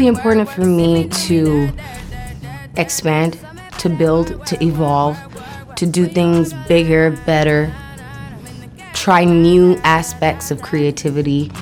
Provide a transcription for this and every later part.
really important for me to expand, to build, to evolve, to do things bigger, better, try new aspects of creativity.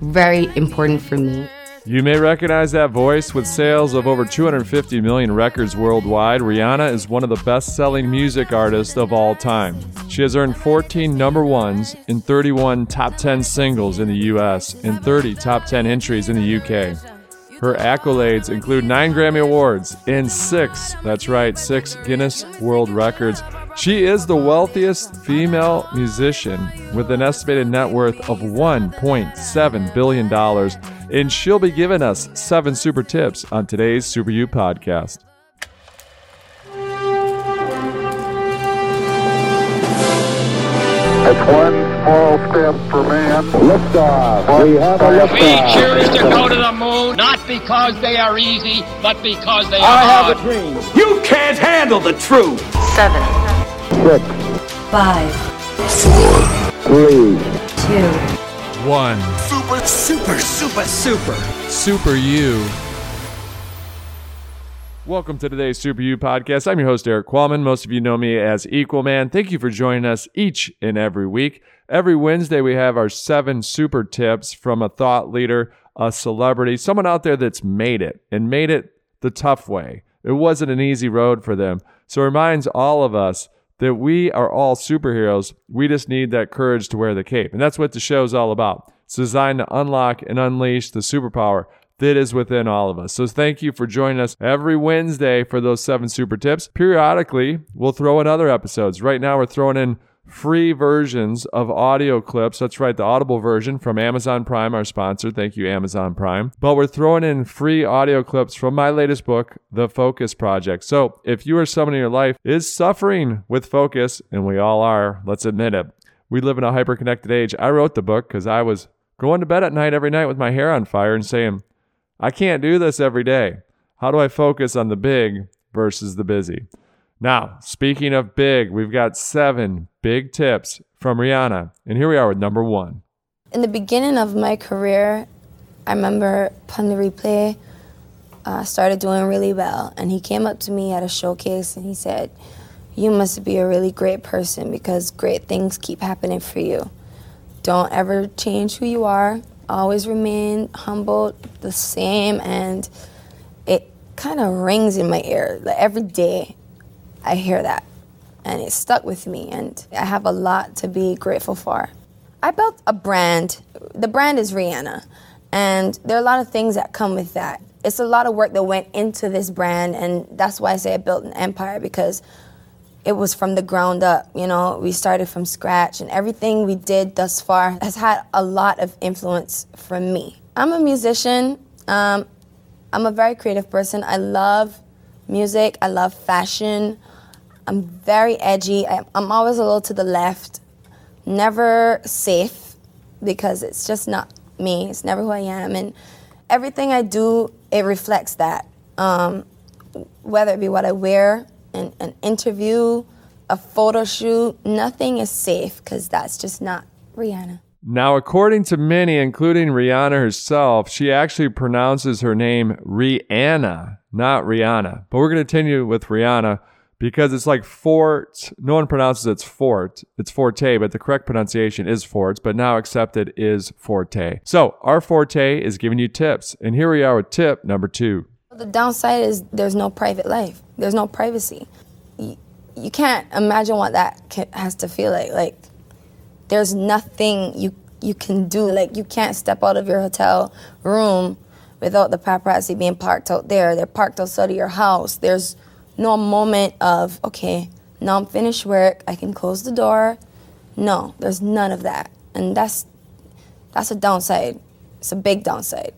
Very important for me. You may recognize that voice with sales of over 250 million records worldwide. Rihanna is one of the best selling music artists of all time. She has earned 14 number ones in 31 top 10 singles in the US and 30 top 10 entries in the UK. Her accolades include nine Grammy Awards and six, that's right, six Guinness World Records. She is the wealthiest female musician with an estimated net worth of $1.7 billion, and she'll be giving us seven super tips on today's Super You podcast. It's one small step for man. Liftoff. We have a liftoff. We liftoff. choose to go to the moon not because they are easy, but because they are I have hard. a dream. You can't handle the truth. seven, Six, five, three, two, One. Super, super, super, super. Super You. Welcome to today's Super You podcast. I'm your host, Erik Qualman. Most of you know me as Equalman. Thank you for joining us each and every week. Every Wednesday, we have our seven super tips from a thought leader, a celebrity, someone out there that's made it and made it the tough way. It wasn't an easy road for them. So it reminds all of us that we are all superheroes. We just need that courage to wear the cape. And that's what the show is all about. It's designed to unlock and unleash the superpower that is within all of us. So thank you for joining us every Wednesday for those seven super tips. Periodically, we'll throw in other episodes. Right now, we're throwing in free versions of audio clips. That's right, the Audible version from Amazon Prime, our sponsor. Thank you, Amazon Prime. But we're throwing in free audio clips from my latest book, The Focus Project. So if you or someone in your life is suffering with focus, and we all are, let's admit it, we live in a hyper connected age. I wrote the book because I was going to bed at night every night with my hair on fire and saying, I can't do this every day. How do I focus on the big versus the busy? Now, speaking of big, we've got seven big tips from Rihanna. And here we are with number one. In the beginning of my career, I remember Pun the Replay uh, started doing really well. And he came up to me at a showcase and he said, You must be a really great person because great things keep happening for you. Don't ever change who you are, always remain humble, the same. And it kind of rings in my ear. Like every day, I hear that. And it stuck with me. And I have a lot to be grateful for. I built a brand. The brand is Rihanna. And there are a lot of things that come with that. It's a lot of work that went into this brand. And that's why I say I built an empire because it was from the ground up. You know, we started from scratch, and everything we did thus far has had a lot of influence from me. I'm a musician. Um, I'm a very creative person. I love music. I love fashion. I'm very edgy. I, I'm always a little to the left. Never safe because it's just not me. It's never who I am, and everything I do it reflects that. Um, whether it be what I wear, an, an interview, a photo shoot, nothing is safe because that's just not Rihanna. Now, according to many, including Rihanna herself, she actually pronounces her name Rihanna, not Rihanna. But we're going to continue with Rihanna because it's like Fort. No one pronounces it's Fort. It's Forte, but the correct pronunciation is Fort, but now accepted is Forte. So, our Forte is giving you tips. And here we are with tip number two. The downside is there's no private life. There's no privacy. You, you can't imagine what that ca has to feel like. Like there's nothing you you can do. Like you can't step out of your hotel room without the paparazzi being parked out there. They're parked outside of your house. There's no moment of okay, now I'm finished work. I can close the door. No, there's none of that, and that's that's a downside. It's a big downside.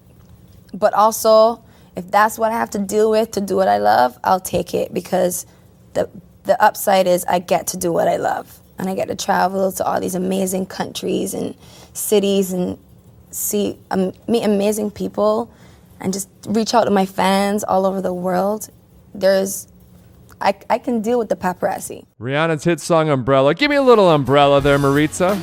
But also, if that's what I have to deal with to do what I love, I'll take it because the the upside is I get to do what I love and I get to travel to all these amazing countries and cities and see um, meet amazing people and just reach out to my fans all over the world. There's I, I can deal with the paparazzi. Rihanna's hit song Umbrella. Give me a little umbrella there, Maritza.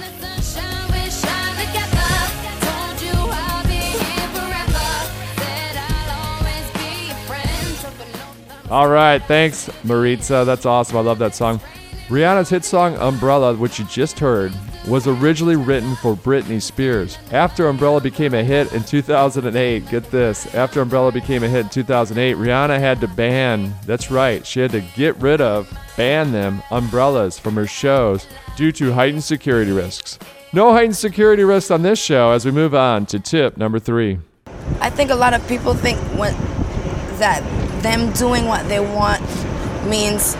All right, thanks, Maritza. That's awesome. I love that song. Rihanna's hit song Umbrella, which you just heard, was originally written for Britney Spears. After Umbrella became a hit in 2008, get this, after Umbrella became a hit in 2008, Rihanna had to ban, that's right, she had to get rid of, ban them, umbrellas from her shows due to heightened security risks. No heightened security risks on this show as we move on to tip number three. I think a lot of people think when, that them doing what they want means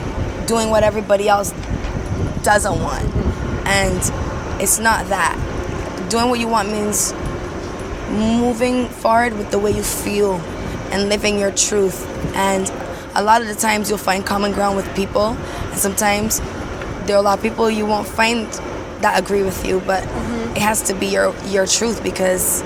doing what everybody else doesn't want. And it's not that. Doing what you want means moving forward with the way you feel and living your truth. And a lot of the times you'll find common ground with people, and sometimes there are a lot of people you won't find that agree with you, but mm-hmm. it has to be your your truth because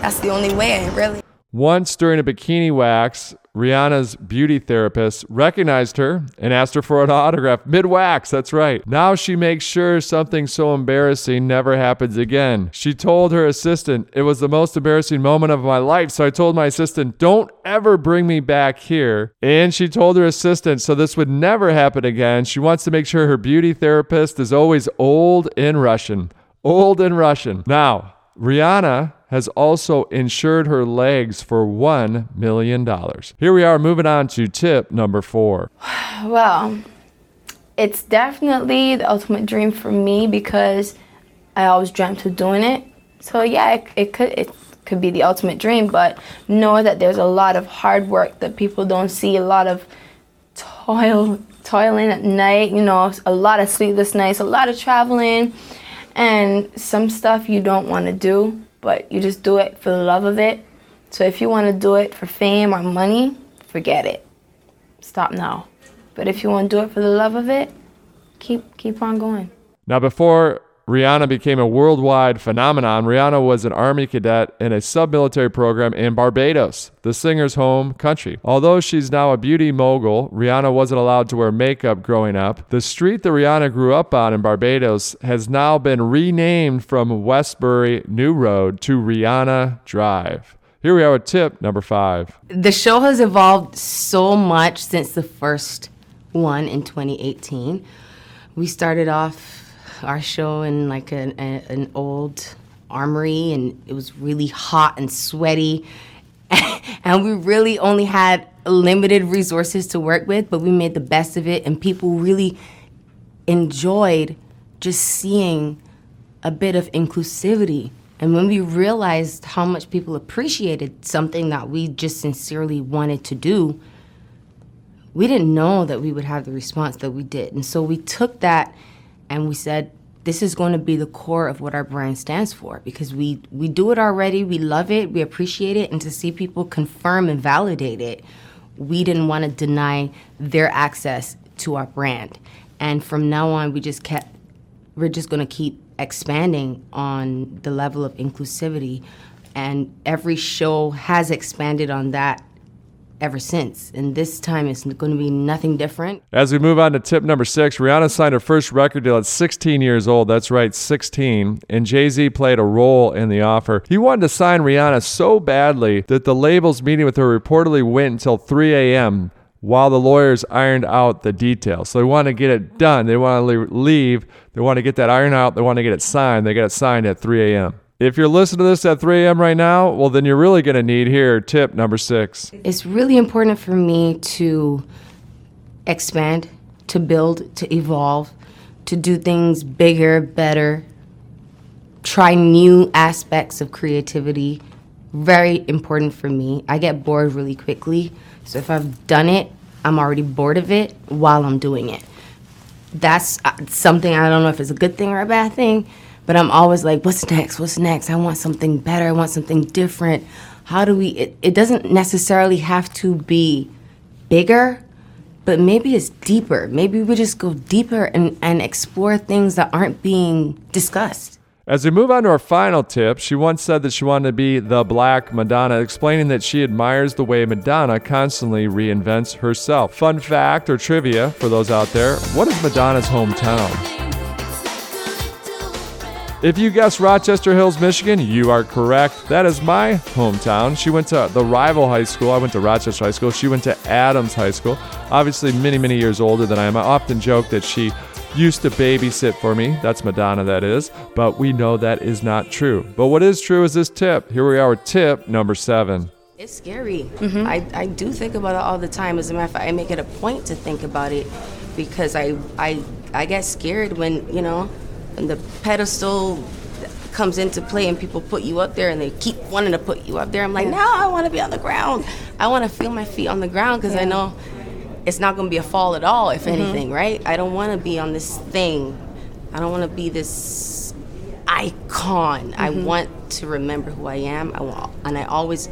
that's the only way, really. Once during a bikini wax, Rihanna's beauty therapist recognized her and asked her for an autograph mid wax. That's right. Now she makes sure something so embarrassing never happens again. She told her assistant, It was the most embarrassing moment of my life. So I told my assistant, Don't ever bring me back here. And she told her assistant, So this would never happen again. She wants to make sure her beauty therapist is always old in Russian. Old in Russian. Now, Rihanna has also insured her legs for $1 million. Here we are moving on to tip number four. Well, it's definitely the ultimate dream for me because I always dreamt of doing it. So yeah, it, it could it could be the ultimate dream, but know that there's a lot of hard work that people don't see, a lot of toil toiling at night, you know, a lot of sleepless nights, a lot of traveling, and some stuff you don't want to do, but you just do it for the love of it. So if you want to do it for fame or money, forget it. Stop now. But if you want to do it for the love of it, keep keep on going. Now, before Rihanna became a worldwide phenomenon, Rihanna was an Army cadet in a sub-military program in Barbados, the singer's home country. Although she's now a beauty mogul, Rihanna wasn't allowed to wear makeup growing up. The street that Rihanna grew up on in Barbados has now been renamed from Westbury New Road to Rihanna Drive. Here we are with tip number five. The show has evolved so much since the first one in 2018. We started off our show in like an, a, an old armory, and it was really hot and sweaty. and we really only had limited resources to work with, but we made the best of it, and people really enjoyed just seeing a bit of inclusivity. And when we realized how much people appreciated something that we just sincerely wanted to do, we didn't know that we would have the response that we did. And so we took that and we said, this is going to be the core of what our brand stands for because we, we do it already, we love it, we appreciate it, and to see people confirm and validate it, we didn't want to deny their access to our brand. And from now on, we just kept, we're just going to keep expanding on the level of inclusivity. And every show has expanded on that ever since. And this time it's going to be nothing different. As we move on to tip number six, Rihanna signed her first record deal at 16 years old. That's right, 16. And Jay Z played a role in the offer. He wanted to sign Rihanna so badly that the label's meeting with her reportedly went until 3 a.m. while the lawyers ironed out the details. So they want to get it done. They want to leave. They want to get that iron out. They want to get it signed. They got it signed at 3 a.m. If you're listening to this at 3 a.m. right now, well, then you're really going to need here tip number six. It's really important for me to expand, to build, to evolve, to do things bigger, better, try new aspects of creativity. Very important for me. I get bored really quickly. So if I've done it, I'm already bored of it while I'm doing it. That's uh, something I don't know if it's a good thing or a bad thing but I'm always like, what's next? What's next? I want something better. I want something different. How do we? It, it doesn't necessarily have to be bigger, but maybe it's deeper. Maybe we just go deeper and, and explore things that aren't being discussed. As we move on to our final tip, she once said that she wanted to be the Black Madonna, explaining that she admires the way Madonna constantly reinvents herself. Fun fact or trivia for those out there what is Madonna's hometown? If you guessed Rochester Hills, Michigan, you are correct. That is my hometown. She went to the rival high school. I went to Rochester High School. She went to Adams High School. Obviously, many, many years older than I am. I often joke that she used to babysit for me. That's Madonna, that is. But we know that is not true. But what is true is this tip. Here we are tip number seven. It's scary. Mm-hmm. I, I do think about it all the time. As a matter of fact, I make it a point to think about it because I I I get scared when you know when the pedestal comes into play and people put you up there and they keep wanting to put you up there. I'm like, no, I want to be on the ground. I want to feel my feet on the ground because I know it's not going to be a fall at all. If mm-hmm. anything, right? I don't want to be on this thing. I don't want to be this icon. I mm-hmm. want to remember who I am. I want, and I always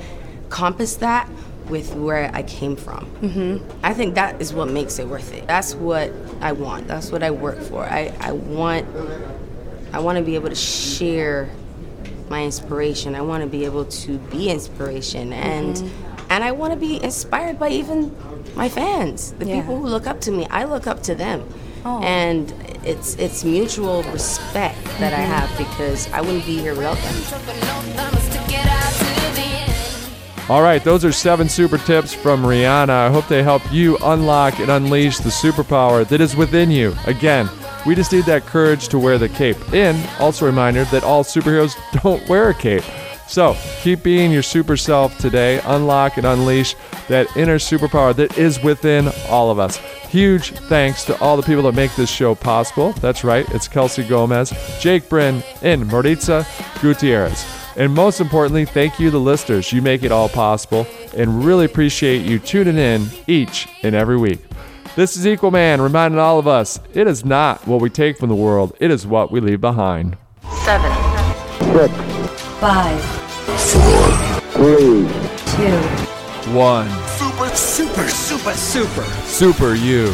compass that with where I came from. Mm-hmm. I think that is what makes it worth it. That's what I want. That's what I work for. I, I want I want to be able to share my inspiration. I want to be able to be inspiration and and I want to be inspired by even my fans, the Yeah. people who look up to me. I look up to them. And it's it's mutual respect that I have because I wouldn't be here without them. All right, those are seven super tips from Rihanna. I hope they help you unlock and unleash the superpower that is within you. Again, we just need that courage to wear the cape. And also a reminder that all superheroes don't wear a cape. So keep being your super self today. Unlock and unleash that inner superpower that is within all of us. Huge thanks to all the people that make this show possible. That's right, it's Kelsey Gomez, Jake Bryn, and Maritza Gutierrez. And most importantly, thank you, the listeners. You make it all possible, and really appreciate you tuning in each and every week. This is Equalman reminding all of us it is not what we take from the world, it is what we leave behind. Seven. six, Five, three, two, One. Super, super, super, super. Super you.